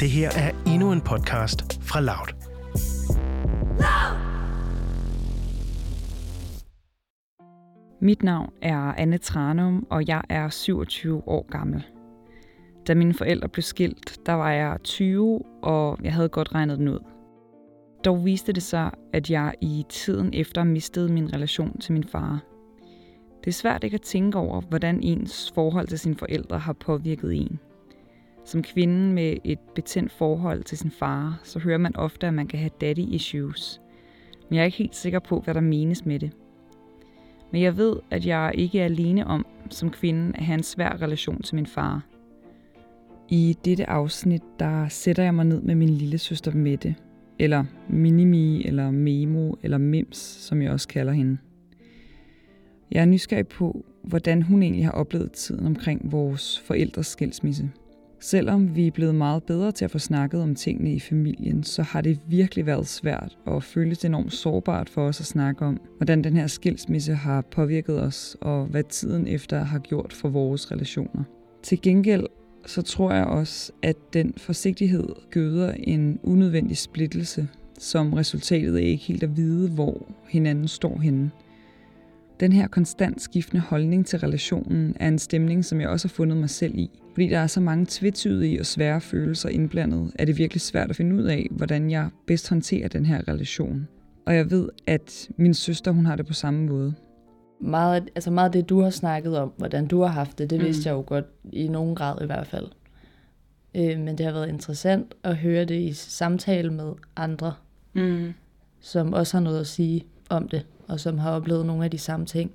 Det her er endnu en podcast fra Loud. Mit navn er Anne Tranum, og jeg er 27 år gammel. Da mine forældre blev skilt, der var jeg 20, og jeg havde godt regnet den ud. Dog viste det sig, at jeg i tiden efter mistede min relation til min far. Det er svært ikke at tænke over, hvordan ens forhold til sine forældre har påvirket en. Som kvinden med et betændt forhold til sin far, så hører man ofte, at man kan have daddy issues. Men jeg er ikke helt sikker på, hvad der menes med det. Men jeg ved, at jeg ikke er alene om, som kvinde, at have en svær relation til min far. I dette afsnit, der sætter jeg mig ned med min lille søster Mette, eller Minimi, eller Memo, eller Mims, som jeg også kalder hende. Jeg er nysgerrig på, hvordan hun egentlig har oplevet tiden omkring vores forældres skilsmisse. Selvom vi er blevet meget bedre til at få snakket om tingene i familien, så har det virkelig været svært og føles enormt sårbart for os at snakke om, hvordan den her skilsmisse har påvirket os, og hvad tiden efter har gjort for vores relationer. Til gengæld så tror jeg også, at den forsigtighed gøder en unødvendig splittelse, som resultatet er ikke helt at vide, hvor hinanden står henne. Den her konstant skiftende holdning til relationen er en stemning, som jeg også har fundet mig selv i. Fordi der er så mange tvetydige og svære følelser indblandet, er det virkelig svært at finde ud af, hvordan jeg bedst håndterer den her relation. Og jeg ved, at min søster hun har det på samme måde. Meget, altså meget af det, du har snakket om, hvordan du har haft det, det mm. vidste jeg jo godt, i nogen grad i hvert fald. Øh, men det har været interessant at høre det i samtale med andre, mm. som også har noget at sige om det, og som har oplevet nogle af de samme ting,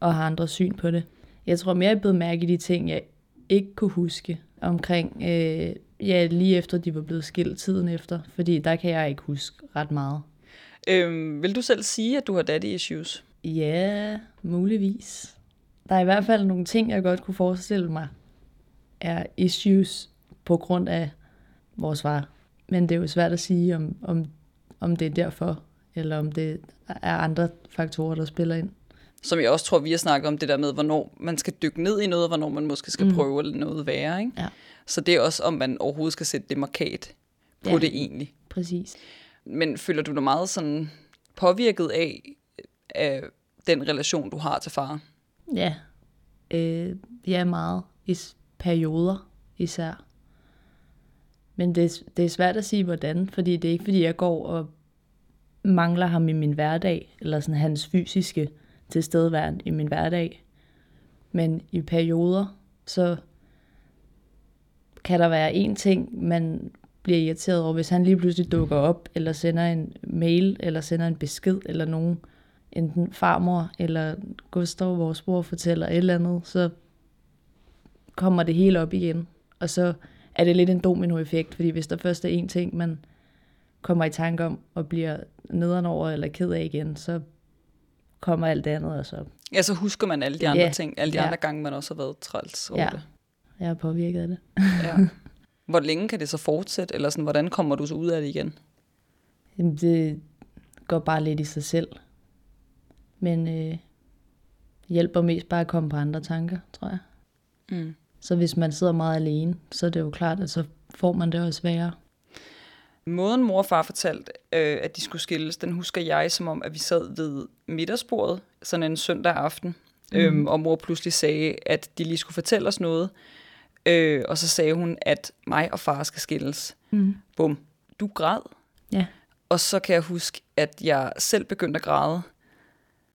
og har andre syn på det. Jeg tror mere, jeg blevet mærke i de ting, jeg ikke kunne huske omkring, øh, ja, lige efter de var blevet skilt tiden efter, fordi der kan jeg ikke huske ret meget. Øhm, vil du selv sige, at du har daddy issues? Ja, muligvis. Der er i hvert fald nogle ting, jeg godt kunne forestille mig, er issues på grund af vores far. Men det er jo svært at sige, om, om, om det er derfor, eller om det er andre faktorer, der spiller ind. Som jeg også tror, vi har snakket om det der med, hvornår man skal dykke ned i noget, og hvornår man måske skal mm. prøve at noget være. Ikke? Ja. Så det er også, om man overhovedet skal sætte det markat på ja, det egentlig. præcis. Men føler du dig meget sådan påvirket af, af den relation, du har til far? Ja, øh, ja meget. I perioder især. Men det, det er svært at sige, hvordan, fordi det er ikke, fordi jeg går og mangler ham i min hverdag, eller sådan hans fysiske tilstedeværende i min hverdag. Men i perioder, så kan der være en ting, man bliver irriteret over, hvis han lige pludselig dukker op, eller sender en mail, eller sender en besked, eller nogen, enten farmor, eller Gustav, vores bror, fortæller et eller andet, så kommer det hele op igen. Og så er det lidt en dominoeffekt, fordi hvis der først er en ting, man kommer i tanke om, og bliver nederen over, eller ked af igen, så kommer alt det andet også op. Ja, så husker man alle de andre yeah. ting, alle de ja. andre gange, man også har været træls over ja. det. Jeg er påvirket af det. ja. Hvor længe kan det så fortsætte, eller sådan, hvordan kommer du så ud af det igen? Jamen, det går bare lidt i sig selv. Men øh, hjælper mest bare at komme på andre tanker, tror jeg. Mm. Så hvis man sidder meget alene, så er det jo klart, at så får man det også værre. Måden mor og far fortalte, øh, at de skulle skilles, den husker jeg som om, at vi sad ved middagsbordet sådan en søndag aften, mm. øhm, og mor pludselig sagde, at de lige skulle fortælle os noget. Øh, og så sagde hun, at mig og far skal skilles. Mm. Bum. Du græd. Ja. Og så kan jeg huske, at jeg selv begyndte at græde.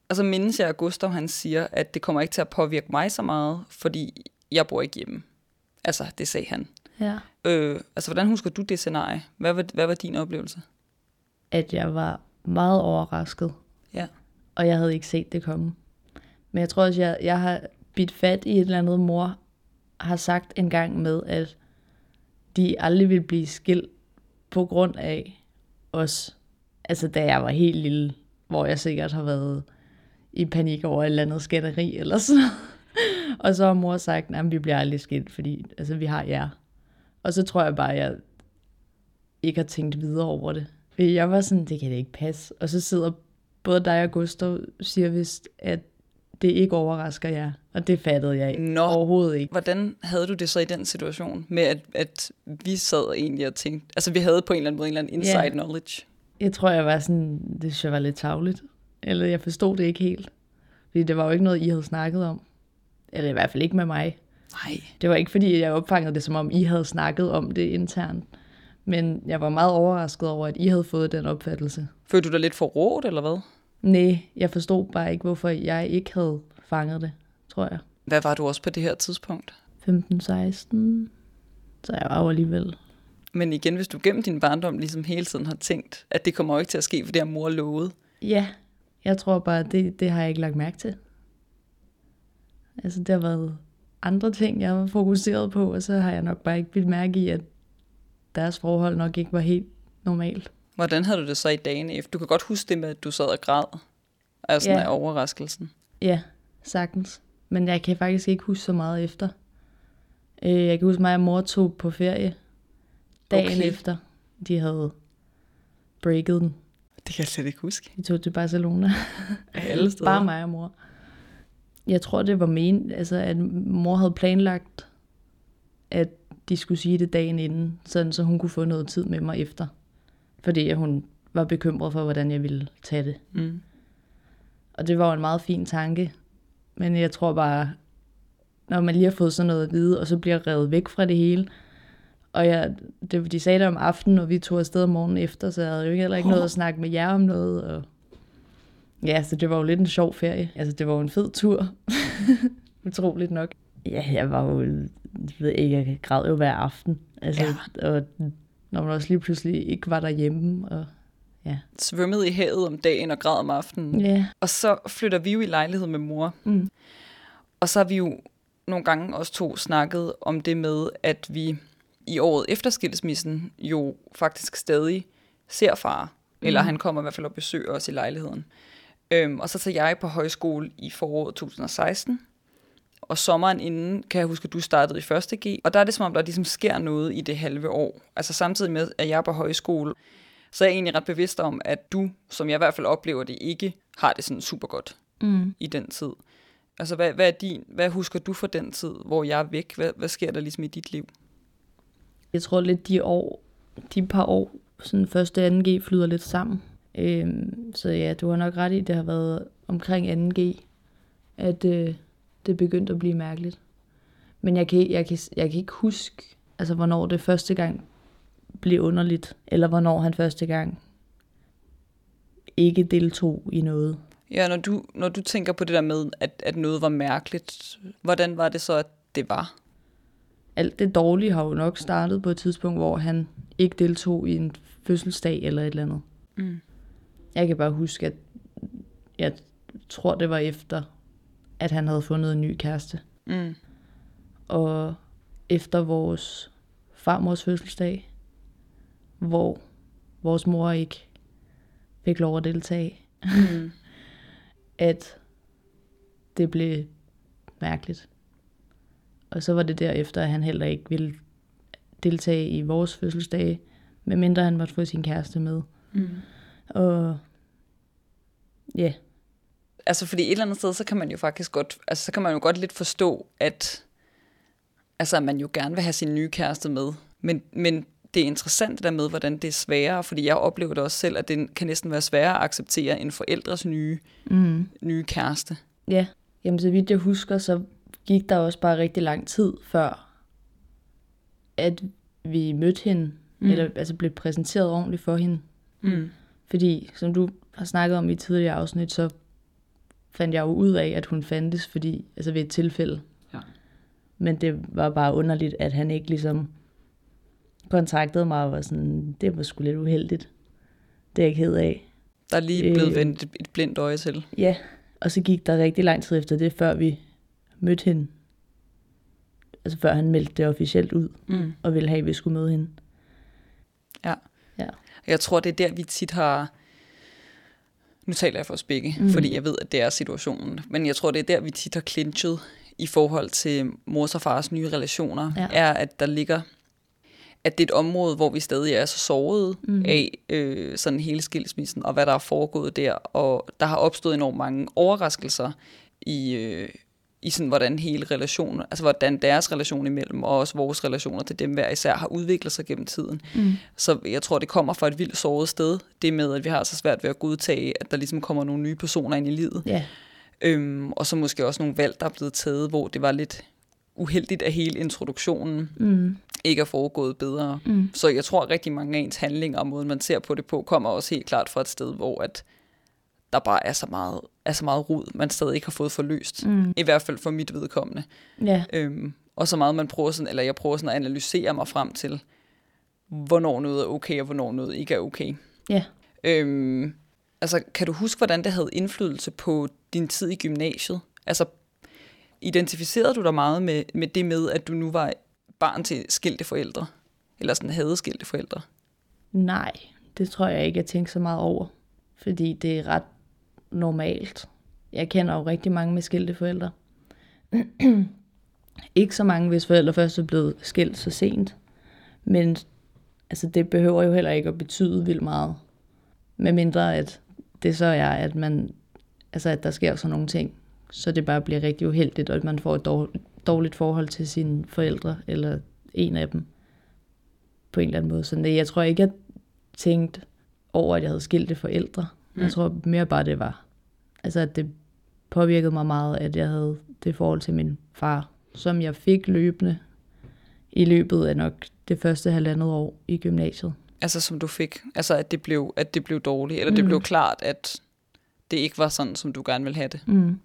Og så mindes jeg, at Gustav han siger, at det kommer ikke til at påvirke mig så meget, fordi jeg bor ikke hjemme. Altså, det sagde han. Ja. Øh, altså, hvordan husker du det scenarie? Hvad var, hvad var din oplevelse? At jeg var meget overrasket. Ja. Og jeg havde ikke set det komme. Men jeg tror også, jeg, jeg har bidt fat i et eller andet, mor har sagt en gang med, at de aldrig vil blive skilt på grund af os. Altså, da jeg var helt lille, hvor jeg sikkert har været i panik over et eller andet skænderi eller sådan Og så har mor sagt, at vi bliver aldrig skilt, fordi altså, vi har jer. Og så tror jeg bare, at jeg ikke har tænkt videre over det. Jeg var sådan, det kan det ikke passe. Og så sidder både dig og Gustav siger vist, at det ikke overrasker jer. Og det fattede jeg Nå. overhovedet ikke. Hvordan havde du det så i den situation, med at, at vi sad egentlig og tænkte, altså vi havde på en eller anden måde en eller anden inside Ja. knowledge. Jeg tror, jeg var sådan, det synes jeg var lidt tavligt. Eller jeg forstod det ikke helt. Fordi det var jo ikke noget, I havde snakket om. Eller i hvert fald ikke med mig. Nej. Det var ikke, fordi jeg opfangede det, som om I havde snakket om det internt. Men jeg var meget overrasket over, at I havde fået den opfattelse. Følte du dig lidt for råd, eller hvad? Nej, jeg forstod bare ikke, hvorfor jeg ikke havde fanget det, tror jeg. Hvad var du også på det her tidspunkt? 15-16. Så jeg var jo alligevel... Men igen, hvis du gennem din barndom ligesom hele tiden har tænkt, at det kommer jo ikke til at ske, for det har mor lovet. Ja, jeg tror bare, det, det har jeg ikke lagt mærke til. Altså, det har været andre ting, jeg var fokuseret på, og så har jeg nok bare ikke blivet mærke i, at deres forhold nok ikke var helt normalt. Hvordan havde du det så i dagene efter? Du kan godt huske det med, at du sad og græd. Altså Ja. af overraskelsen. Ja, sagtens. Men jeg kan faktisk ikke huske så meget efter. Øh, Jeg kan huske mig og mor tog på ferie dagen Okay. efter. De havde breaket den. Det kan jeg slet ikke huske. Vi tog til Barcelona. Alle steder. Bare mig og mor. Jeg tror, det var men, altså, at mor havde planlagt, at de skulle sige det dagen inden, sådan, så hun kunne få noget tid med mig efter. Fordi hun var bekymret for, hvordan jeg ville tage det. Mm. Og det var jo en meget fin tanke. Men jeg tror bare, når man lige har fået sådan noget at vide, og så bliver revet væk fra det hele. Og jeg, det, de sagde det om aftenen, og vi tog afsted om morgenen efter, så jeg havde jo heller ikke noget at snakke med jer om noget. Og ja, så det var jo lidt en sjov ferie. Altså, det var jo en fed tur. Utroligt nok. Ja, jeg var jo, jeg ved ikke, jeg græd jo hver aften. Altså, ja. og når man også lige pludselig ikke var derhjemme. Og, Svømmede i havet om dagen og græd om aftenen. ja. Og så flytter vi jo i lejlighed med mor. Mm. Og så har vi jo nogle gange også to snakket om det med, at vi i året efter skilsmissen jo faktisk stadig ser far. Mm. Eller han kommer i hvert fald og besøger os i lejligheden. Øhm, og så tager jeg på højskole i foråret 2016. Og sommeren inden, kan jeg huske, at du startede i 1. G. Og der er det som om, der ligesom sker noget i det halve år. Altså samtidig med, at jeg er på højskole, så er jeg egentlig ret bevidst om, at du, som jeg i hvert fald oplever det ikke, har det sådan super godt Mm. i den tid. Altså, hvad, hvad, er din, hvad husker du fra den tid, hvor jeg er væk? Hvad, hvad sker der ligesom i dit liv? Jeg tror lidt, de år, de par år, sådan første og 2G flyder lidt sammen. Øhm, så ja, du har nok ret i, det har været omkring 2G, at øh, det begyndte at blive mærkeligt. Men jeg kan, jeg, kan, jeg kan ikke huske, altså, hvornår det første gang blev underligt, eller hvornår han første gang ikke deltog i noget. Ja, når du, når du tænker på det der med, at, at noget var mærkeligt, hvordan var det så, at det var? alt det dårlige har jo nok startet på et tidspunkt, hvor han ikke deltog i en fødselsdag eller et eller andet. Mm. Jeg kan bare huske, at jeg tror, det var efter, at han havde fundet en ny kæreste. Mm. Og efter vores farmors fødselsdag, hvor vores mor ikke fik lov at deltage, Mm. at det blev mærkeligt. Og så var det derefter, at han heller ikke ville deltage i vores fødselsdage, medmindre han måtte få sin kæreste med. Mm. Og ja, Altså, fordi et eller andet sted, så kan man jo faktisk godt, altså, så kan man jo godt lidt forstå, at, altså, at man jo gerne vil have sin nye kæreste med. Men, men det er interessant det der med, hvordan det er sværere, fordi jeg oplever det også selv, at det kan næsten være sværere at acceptere en forældres nye, mm. nye kæreste. ja. Jamen, så vidt jeg husker, så gik der også bare rigtig lang tid før, at vi mødte hende, mm. eller altså blev præsenteret ordentligt for hende. Mm. Fordi, som du har snakket om i et tidligere afsnit, så fandt jeg jo ud af, at hun fandtes, fordi, altså ved et tilfælde. Ja. Men det var bare underligt, at han ikke ligesom kontaktede mig og var sådan, det var sgu lidt uheldigt. Det er jeg ked af. Der er lige blevet Øh. vendt et, blindt øje til. Ja, og så gik der rigtig lang tid efter det, før vi mødte hende. Altså før han meldte det officielt ud, Mm. og ville have, at vi skulle møde hende. Jeg tror, det er der, vi tit har... Nu taler jeg for os begge, mm. Fordi jeg ved, at det er situationen. Men jeg tror, det er der, vi tit har clinchet i forhold til mors og fars nye relationer, Ja. er, at der ligger at det er et område, hvor vi stadig er så såret mm. Af øh, sådan hele skilsmissen, og hvad der er foregået der. Og der har opstået enormt mange overraskelser i, øh, i sådan, hvordan hele relationen, altså hvordan deres relation imellem, og også vores relationer til dem hver især, har udviklet sig gennem tiden. Mm. Så jeg tror, det kommer fra et vildt såret sted, det med, at vi har så svært ved at godtage, at der ligesom kommer nogle nye personer ind i livet. Ja. Øhm, og så måske også nogle valg, der er blevet taget, hvor det var lidt uheldigt, at hele introduktionen Mm. ikke er foregået bedre. Mm. Så jeg tror, at rigtig mange af ens handlinger og måden, man ser på det på, kommer også helt klart fra et sted, hvor at der bare er så meget, er så meget rod, man stadig ikke har fået forløst. Mm. I hvert fald for mit vedkommende. Ja. Øhm, og så meget man prøver sådan, eller jeg prøver sådan at analysere mig frem til, hvornår noget er okay, og hvornår noget ikke er okay. Ja. Øhm, altså, kan du huske, hvordan det havde indflydelse på din tid i gymnasiet? Altså, identificerede du dig meget med, med det med, at du nu var barn til skilte forældre? Eller sådan havde skilte forældre? Nej, det tror jeg ikke, jeg tænker så meget over. Fordi det er ret normalt. Jeg kender jo rigtig mange med skilte forældre. ikke så mange, hvis forældre først er blevet skilt så sent. Men altså, det behøver jo heller ikke at betyde vildt meget. Med mindre at det så er, at man altså at der sker sådan nogle ting. Så det bare bliver rigtig uheldigt, og at man får et dårligt, forhold til sine forældre, eller en af dem, på en eller anden måde. Så nej, jeg tror ikke, jeg tænkte over, at jeg havde skilte forældre. Mm. Jeg tror mere bare, det var, altså at det påvirkede mig meget, at jeg havde det forhold til min far, som jeg fik løbende i løbet af nok det første halvandet år i gymnasiet. Altså, som du fik? Altså, at det blev, at det blev dårligt? Eller det Mm. blev klart, at det ikke var sådan, som du gerne ville have det? Mm.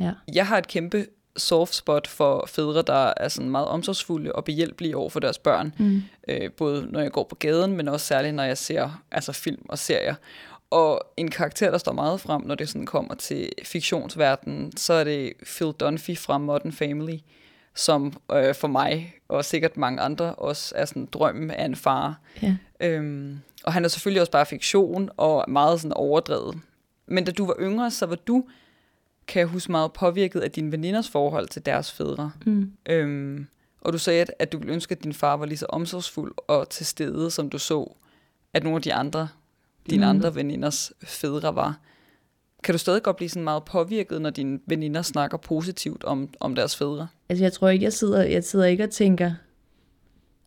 Ja. Jeg har et kæmpe soft spot for fædre, der er sådan meget omsorgsfulde og behjælpelige over for deres børn. Mm. Øh, både når jeg går på gaden, men også særligt, når jeg ser altså film og serier. Og en karakter, der står meget frem, når det sådan kommer til fiktionsverdenen, så er det Phil Dunphy fra Modern Family, som øh, for mig, og sikkert mange andre, også er sådan drømmen af en far. Ja. Øhm, og han er selvfølgelig også bare fiktion, og meget sådan overdrevet. Men da du var yngre, så var du, kan jeg huske, meget påvirket af dine veninders forhold til deres fædre. Mm. Øhm, og du sagde, at, at du ville ønske, at din far var lige så omsorgsfuld og til stede, som du så, at nogle af de andre, dine Mm. andre veninders fædre var. Kan du stadig godt blive sådan meget påvirket, når dine veninder snakker positivt om, om deres fædre? Altså, jeg tror ikke, jeg sidder, jeg sidder ikke og tænker,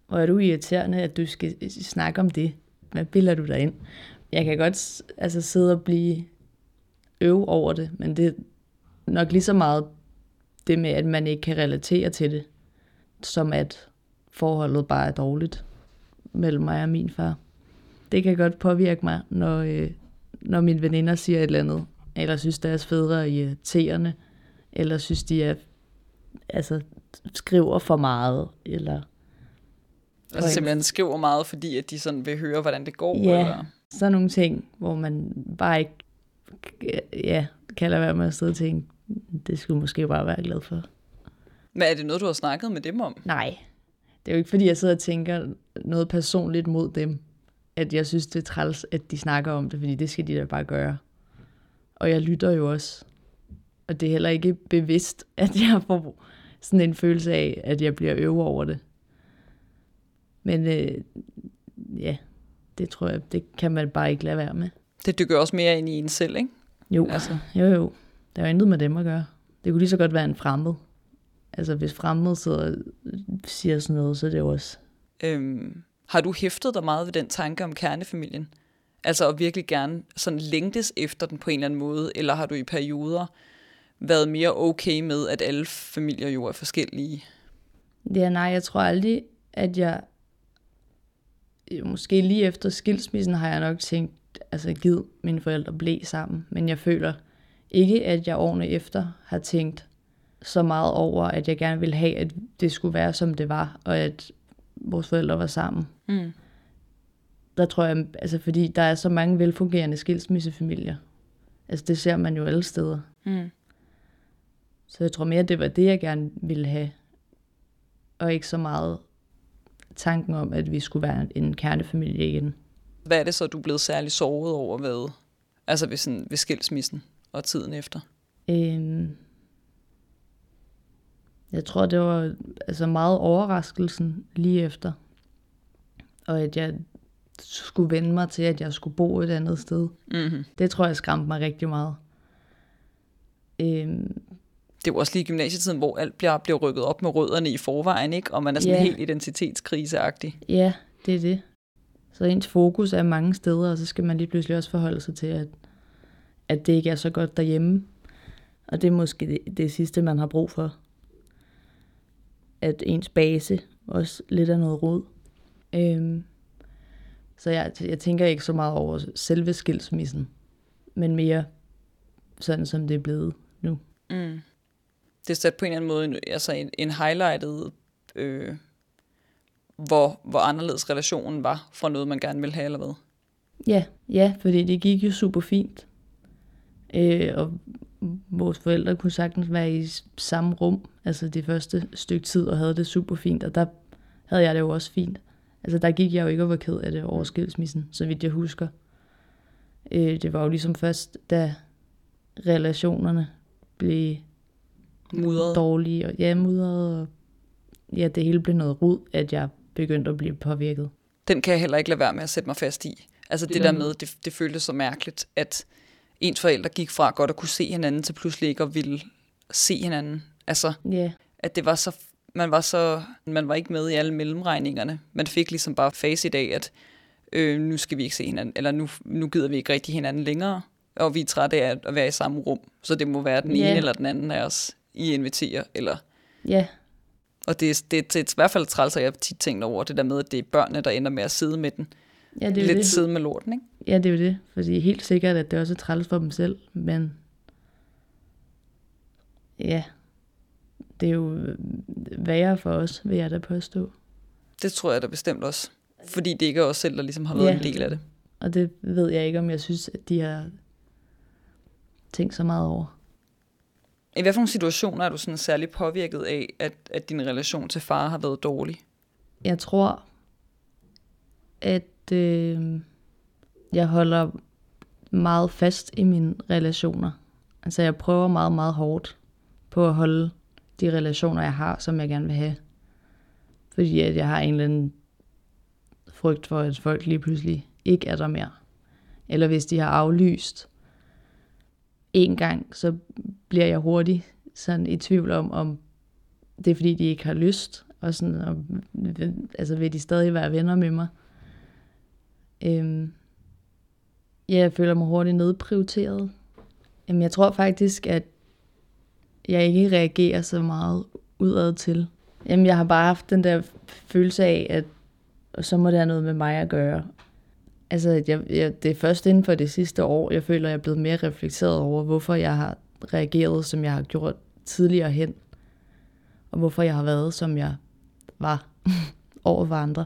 hvor er du irriterende, at du skal snakke om det. Hvad bilder du dig ind? Jeg kan godt altså, sidde og blive øv over det, men det er nok lige så meget det med, at man ikke kan relatere til det, som at forholdet bare er dårligt mellem mig og min far. Det kan godt påvirke mig, når, øh, når mine veninder siger et eller andet, eller synes deres fædre er irriterende, eller synes de er altså, skriver for meget, eller Altså simpelthen skriver meget, fordi at de sådan vil høre, hvordan det går? Ja. Eller? sådan nogle ting, hvor man bare ikke ja, kan lade være med at sidde og tænke, det skulle måske bare være glad for. Men er det noget, du har snakket med dem om? Nej, det er jo ikke fordi, jeg sidder og tænker noget personligt mod dem, at jeg synes, det er træls, at de snakker om det, fordi det skal de da bare gøre. Og jeg lytter jo også. Og det er heller ikke bevidst, at jeg får sådan en følelse af, at jeg bliver øve over det. Men øh, ja, det tror jeg, det kan man bare ikke lade være med. Det dykker også mere ind i en selv, ikke? Jo, Altså. altså. jo, jo. Der er jo intet med dem at gøre. Det kunne lige så godt være en fremmed. Altså, hvis fremmed sidder og siger sådan noget, så er det jo også... Øhm, har du hæftet dig meget ved den tanke om kernefamilien? Altså at virkelig gerne sådan længtes efter den på en eller anden måde, eller har du i perioder været mere okay med, at alle familier jo er forskellige? Ja, nej, jeg tror aldrig, at jeg... Øh, måske lige efter skilsmissen har jeg nok tænkt, altså giv mine forældre blev sammen. Men jeg føler ikke, at jeg årene efter har tænkt så meget over, at jeg gerne ville have, at det skulle være, som det var, og at vores forældre var sammen. Mm. der tror jeg, altså fordi der er så mange velfungerende skilsmissefamilier. Altså det ser man jo alle steder. Mm. Så jeg tror mere, det var det, jeg gerne ville have. Og ikke så meget tanken om, at vi skulle være en kernefamilie igen. Hvad er det så, du er blevet særlig såret over ved, altså ved, sådan, ved skilsmissen og tiden efter? Øhm, jeg tror, det var altså meget overraskelsen lige efter. Og at jeg skulle vende mig til, at jeg skulle bo et andet sted. Mm-hmm. Det tror jeg skræmte mig rigtig meget. Øhm, det jo også lige gymnasietiden, hvor alt bliver, bliver rykket op med rødderne i forvejen, ikke? og man er sådan Ja. helt identitetskriseagtig. Ja, det er det. Så ens fokus er mange steder, og så skal man lige pludselig også forholde sig til, at, at det ikke er så godt derhjemme. Og det er måske det, det sidste, man har brug for. At ens base også lidt af noget rod. Øhm, så jeg, jeg tænker ikke så meget over selve skilsmissen, men mere sådan, som det er blevet nu. Mm. Det er sat på en eller anden måde altså en, en highlightet, øh, hvor, hvor anderledes relationen var fra noget, man gerne ville have, eller hvad? Ja, ja, fordi det gik jo super fint. Øh, og vores forældre kunne sagtens være i samme rum, altså det første stykke tid, og havde det super fint, og der havde jeg det jo også fint. Altså der gik jeg jo ikke og var ked af det over skilsmissen, så vidt jeg husker. Øh, det var jo ligesom først, da relationerne blev Mudret. dårlige, og ja, mudret, og ja, det hele blev noget rod, at jeg begyndte at blive påvirket. Den kan jeg heller ikke lade være med at sætte mig fast i. Altså det, Det der med, det, det føltes så mærkeligt, at ens forældre gik fra godt at kunne se hinanden, til pludselig ikke at ville se hinanden. Altså, Ja, at det var så, man var så, man var ikke med i alle mellemregningerne. Man fik ligesom bare face i dag, at øh, nu skal vi ikke se hinanden, eller nu, nu gider vi ikke rigtig hinanden længere, og vi er trætte af at være i samme rum, så det må være den Ja. ene eller den anden af os, I inviterer, eller ja, og det, er- det, det er i hvert fald træls, at jeg har tit tænkt over det der med, at det er børnene, der ender med at sidde med den. Ja det er Lidt det. sidde med lorten, ikke? Ja, det er jo det. Fordi helt sikkert, at det også er træls for dem selv, men ja, det er jo øh, værre for os, vil jeg da påstå. Det tror jeg da bestemt også. Fordi det ikke er os selv, der ligesom har været Ja. en del af det. Og det ved jeg ikke, om jeg synes, at de har tænkt så meget over. I nogle situationer er du sådan særlig påvirket af, at, at din relation til far har været dårlig? Jeg tror, at øh, jeg holder meget fast i mine relationer. Altså jeg prøver meget, meget hårdt på at holde de relationer, jeg har, som jeg gerne vil have. Fordi at jeg har en eller anden frygt for, at folk lige pludselig ikke er der mere. Eller hvis de har aflyst en gang, så bliver jeg hurtigt sådan i tvivl om, om det er fordi, de ikke har lyst. Og sådan, om, altså vil de stadig være venner med mig? Øhm, ja, jeg føler mig hurtigt nedprioriteret. Jamen, jeg tror faktisk, at jeg ikke reagerer så meget udad til. Jamen, jeg har bare haft den der følelse af, at og så må det have noget med mig at gøre. Altså, at jeg, jeg, det er først inden for det sidste år, jeg føler, at jeg er blevet mere reflekteret over, hvorfor jeg har reageret, som jeg har gjort tidligere hen. Og hvorfor jeg har været, som jeg var over for andre.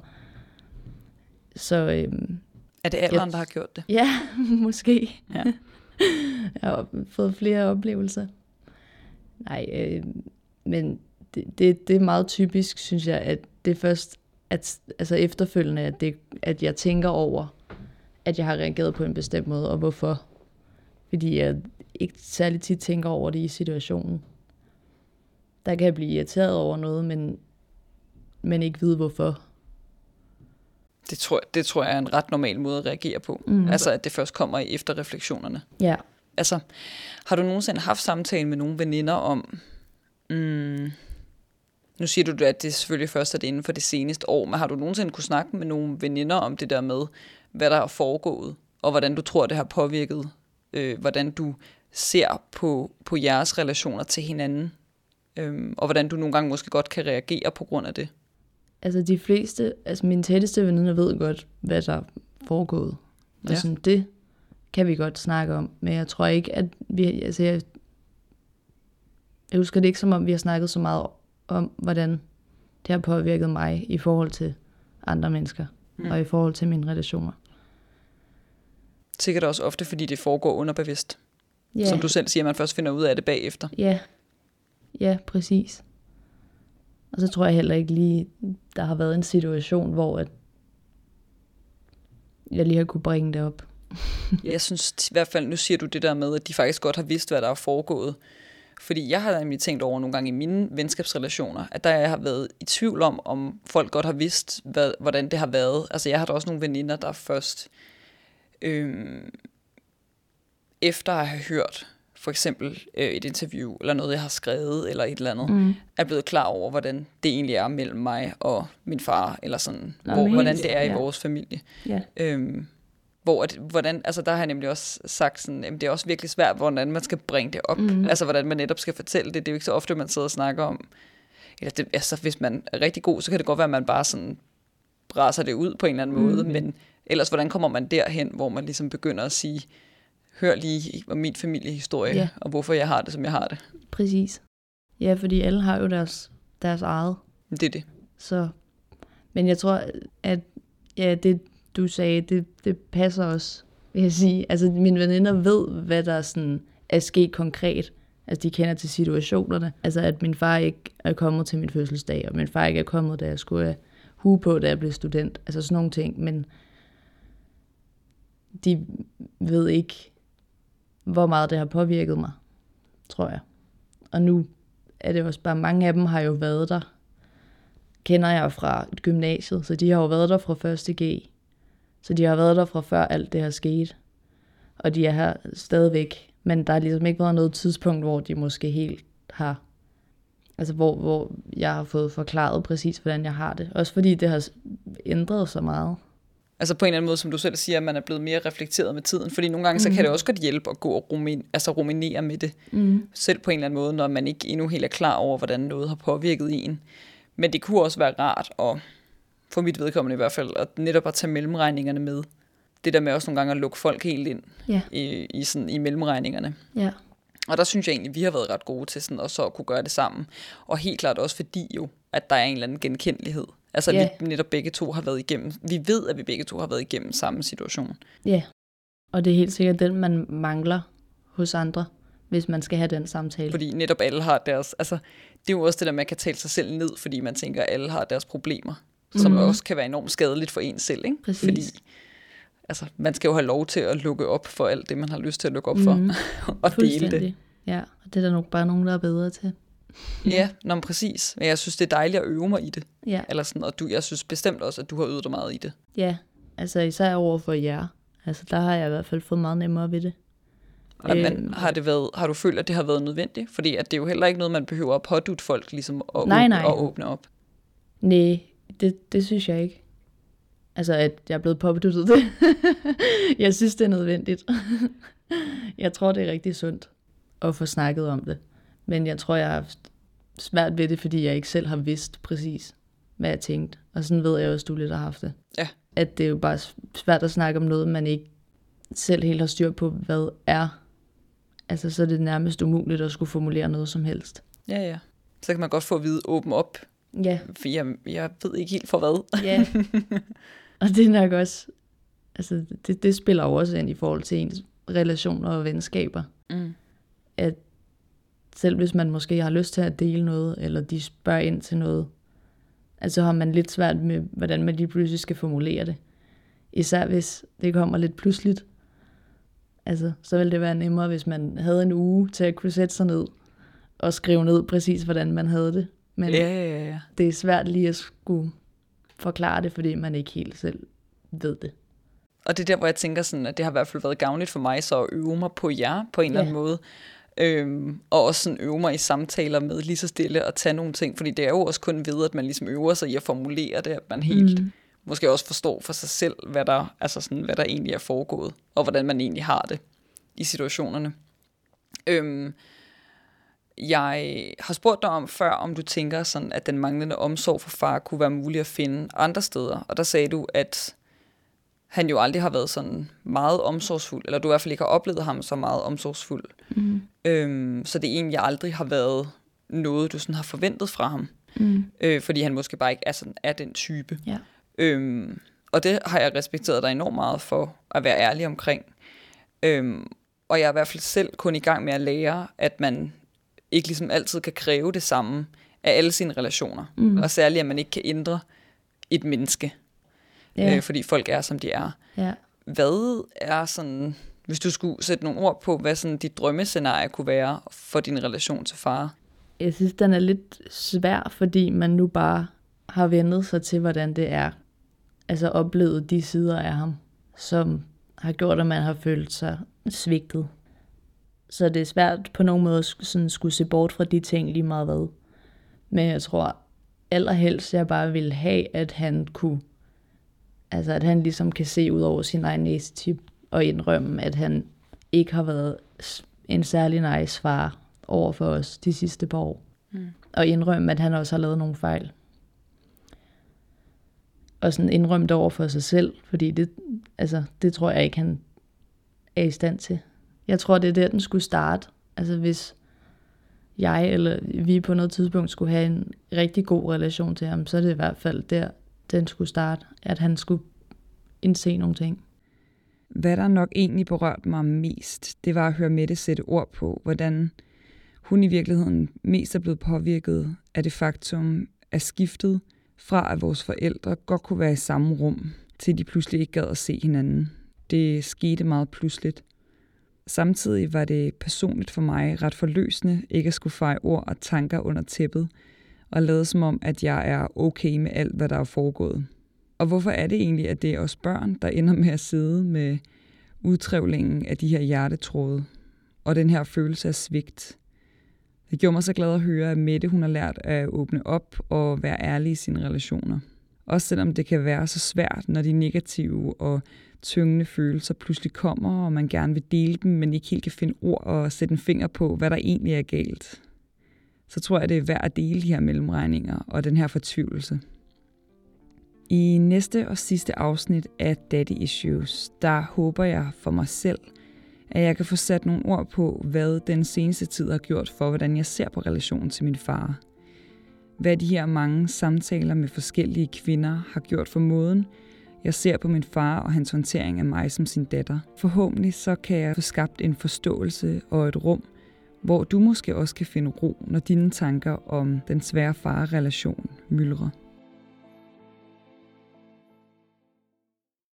Så øhm, Er det alderen, Jeg- der har gjort det? ja, måske. Ja. jeg har fået flere oplevelser. Nej, øh, men det, det, det er meget typisk, synes jeg, at det er først at, altså efterfølgende, at, det, at jeg tænker over, at jeg har reageret på en bestemt måde, og hvorfor. Fordi jeg ikke særlig tit tænker over det i situationen. Der kan jeg blive irriteret over noget, men, men ikke vide hvorfor. Det tror, det tror jeg er en ret normal måde at reagere på. Mhm. Altså, at det først kommer i efterreflektionerne. Ja. Altså, har du nogensinde haft samtale med nogle veninder om, mm, nu siger du, at det selvfølgelig først er det inden for det seneste år, men har du nogensinde kunne snakke med nogle veninder om det der med, hvad der er foregået, og hvordan du tror, det har påvirket, øh, hvordan du ser på, på jeres relationer til hinanden, øhm, og hvordan du nogle gange måske godt kan reagere på grund af det? Altså de fleste, altså mine tætteste veninder ved godt, hvad der er foregået. Og Ja. sådan, det kan vi godt snakke om. Men jeg tror ikke, at vi, altså jeg, jeg husker det ikke som om, vi har snakket så meget om, hvordan det har påvirket mig i forhold til andre mennesker. Mm. Og i forhold til mine relationer. Sikkert også ofte, fordi det foregår underbevidst. Ja, Som du selv siger, man først finder ud af det bagefter. ja, ja, præcis. Og så tror jeg heller ikke lige, der har været en situation, hvor at jeg lige har kunne bringe det op. Jeg synes i hvert fald, nu siger du det der med, at de faktisk godt har vidst, hvad der er foregået. Fordi jeg har nemlig tænkt over nogle gange i mine venskabsrelationer, at der jeg har været i tvivl om, om folk godt har vidst, hvad, hvordan det har været. Altså jeg har da også nogle veninder, der først øhm, efter at have hørt for eksempel øh, et interview, eller noget, jeg har skrevet, eller et eller andet, mm. er blevet klar over, hvordan det egentlig er mellem mig og min far, eller sådan, Nå, hvor, hvordan det er i ja. vores familie. Ja. Øhm, hvor at, hvordan, altså der har jeg nemlig også sagt sådan, jamen det er også virkelig svært, hvordan man skal bringe det op. Mm. Altså hvordan man netop skal fortælle det. Det er jo ikke så ofte, man sidder og snakker om. Eller det, altså hvis man er rigtig god, så kan det godt være, at man bare sådan bræser det ud på en eller anden måde. Men ellers, hvordan kommer man derhen, hvor man ligesom begynder at sige, hør lige om min familiehistorie, Ja. og hvorfor jeg har det, som jeg har det. Præcis. Ja, fordi alle har jo deres, deres eget. Det er det. Så, men jeg tror, at ja, det du sagde, det, det passer også, vil jeg sige. Altså, mine veninder ved, hvad der sådan er sket konkret. Altså, de kender til situationerne. Altså, at min far ikke er kommet til min fødselsdag, og min far ikke er kommet, da jeg skulle hue på, da jeg blev student. Altså, sådan nogle ting. Men de ved ikke, hvor meget det har påvirket mig, tror jeg. Og nu er det også bare, mange af dem har jo været der kender jeg fra gymnasiet, så de har jo været der fra 1. G. Så de har været der fra før alt det her skete. Og de er her stadigvæk. Men der har ligesom ikke været noget tidspunkt, hvor de måske helt har... Altså hvor, hvor jeg har fået forklaret præcis, hvordan jeg har det. Også fordi det har ændret så meget. Altså på en eller anden måde, som du selv siger, at man er blevet mere reflekteret med tiden. Fordi nogle gange, mm. så kan det også godt hjælpe at gå og rumin, altså ruminere med det. Mm. Selv på en eller anden måde, når man ikke endnu helt er klar over, hvordan noget har påvirket en. Men det kunne også være rart, at, for mit vedkommende i hvert fald, at netop at tage mellemregningerne med. Det der med også nogle gange at lukke folk helt ind Ja. i, i, sådan, i mellemregningerne. Ja. Og der synes jeg egentlig, vi har været ret gode til sådan, også at kunne gøre det sammen. Og helt klart også fordi jo, at der er en eller anden genkendelighed. Altså Ja. vi netop begge to har været igennem, vi ved, at vi begge to har været igennem samme situation. Ja. Og det er helt sikkert den, man mangler hos andre, hvis man skal have den samtale. Fordi netop alle har deres, altså det er jo også det der, man kan tale sig selv ned, fordi man tænker, at alle har deres problemer, som Mhm. også kan være enormt skadeligt for en selv, ikke? Præcis. Fordi altså, man skal jo have lov til at lukke op for alt det, man har lyst til at lukke op for, Mhm. og dele det. Ja, og det er der nok bare nogen, der er bedre til. Ja, nå, men præcis. Men jeg synes, det er dejligt at øve mig i det. Ja. Eller sådan, og du, jeg synes bestemt også, at du har øvet dig meget i det. Ja, altså især over for jer. Altså der har jeg i hvert fald fået meget nemmere ved det. Og men Øhm. har, det været, har du følt, at det har været nødvendigt? Fordi at det er jo heller ikke noget, man behøver at pådute folk ligesom at, Nej, åbne, nej. at åbne op. Nej, det, det synes jeg ikke. Altså, at jeg er blevet påbeduttet det. jeg synes, det er nødvendigt. jeg tror, det er rigtig sundt at få snakket om det. Men jeg tror, jeg har haft svært ved det, fordi jeg ikke selv har vidst præcis, hvad jeg tænkte. Og sådan ved jeg også, du lidt har haft det. Ja. At det er jo bare svært at snakke om noget, man ikke selv helt har styr på, hvad er. Altså, så er det nærmest umuligt at skulle formulere noget som helst. Ja, ja. Så kan man godt få at vide, åbne op. Ja, For jeg, jeg ved ikke helt for hvad. Ja. og det er nok også, altså det, det spiller jo også ind i forhold til ens relationer og venskaber. Mm. At selv hvis man måske har lyst til at dele noget, eller de spørger ind til noget, altså har man lidt svært med, hvordan man lige pludselig skal formulere det. Især hvis det kommer lidt pludseligt. Altså, så ville det være nemmere, hvis man havde en uge til at kunne sætte sig ned og skrive ned præcis, hvordan man havde det. Men Ja, ja, ja, ja. det er svært lige at skulle forklare det, fordi man ikke helt selv ved det. Og det er der, hvor jeg tænker sådan, at det har i hvert fald været gavnligt for mig, så at øve mig på jer på en eller anden Ja. måde. Øhm, og også sådan øve mig i samtaler med lige så stille og tage nogle ting, fordi det er jo også kun ved, at man ligesom øver sig i at formulere det, at man helt mm. måske også forstår for sig selv, hvad der, altså sådan, hvad der egentlig er foregået, og hvordan man egentlig har det i situationerne. Øhm, jeg har spurgt dig om før, om du tænker sådan, at den manglende omsorg for far kunne være mulig at finde andre steder, og der sagde du, at han jo aldrig har været sådan meget omsorgsfuld, eller du i hvert fald ikke har oplevet ham så meget omsorgsfuld. Mm. Øhm, så det egentlig aldrig har været noget, du sådan har forventet fra ham. Mm. Øh, fordi han måske bare ikke er, sådan, er den type. Ja. Øhm, og det har jeg respekteret dig enormt meget for at være ærlig omkring. Øhm, og jeg er i hvert fald selv kun i gang med at lære, at man ikke ligesom altid kan kræve det samme af alle sine relationer. Mm. Og særligt, at man ikke kan ændre et menneske, Ja, øh, fordi folk er, som de er. ja. Hvad er sådan, hvis du skulle sætte nogle ord på, hvad sådan dit drømmescenarie kunne være for din relation til far? Jeg synes, den er lidt svær, fordi man nu bare har vendet sig til, hvordan det er. Altså oplevet de sider af ham, som har gjort, at man har følt sig svigtet. Så det er svært på nogen måde sådan skulle se bort fra de ting lige meget hvad. Men jeg tror allerhelst, jeg bare ville have, at han kunne, altså at han ligesom kan se ud over sin egen næsetip og indrømme, at han ikke har været en særlig nice far over for os de sidste par år. Mm. Og indrømme, at han også har lavet nogle fejl. Og sådan indrømme det over for sig selv, fordi det, altså, det tror jeg ikke, han er i stand til. Jeg tror, det er der, den skulle starte. Altså hvis jeg eller vi på noget tidspunkt skulle have en rigtig god relation til ham, så er det i hvert fald der, den skulle starte. At han skulle indse nogle ting. Hvad der nok egentlig berørte mig mest, det var at høre Mette sætte ord på, hvordan hun i virkeligheden mest er blevet påvirket af det faktum, at skiftet fra at vores forældre godt kunne være i samme rum, til de pludselig ikke gad at se hinanden. Det skete meget pludseligt. Samtidig var det personligt for mig ret forløsende ikke at skulle feje ord og tanker under tæppet, og lade som om, at jeg er okay med alt, hvad der er foregået. Og hvorfor er det egentlig, at det er os børn, der ender med at sidde med udtrævlingen af de her hjertetråde, og den her følelse af svigt? Det gjorde mig så glad at høre, at Mette hun har lært at åbne op og være ærlig i sine relationer. Også selvom det kan være så svært, når de negative og tyngende følelser pludselig kommer, og man gerne vil dele dem, men ikke helt kan finde ord og sætte en finger på, hvad der egentlig er galt. Så tror jeg, det er værd at dele de her mellemregninger og den her fortvivlelse. I næste og sidste afsnit af Daddy Issues, der håber jeg for mig selv, at jeg kan få sat nogle ord på, hvad den seneste tid har gjort for, hvordan jeg ser på relationen til min far. Hvad de her mange samtaler med forskellige kvinder har gjort for måden, jeg ser på min far og hans håndtering af mig som sin datter. Forhåbentlig så kan jeg få skabt en forståelse og et rum, hvor du måske også kan finde ro, når dine tanker om den svære farerelation myldrer.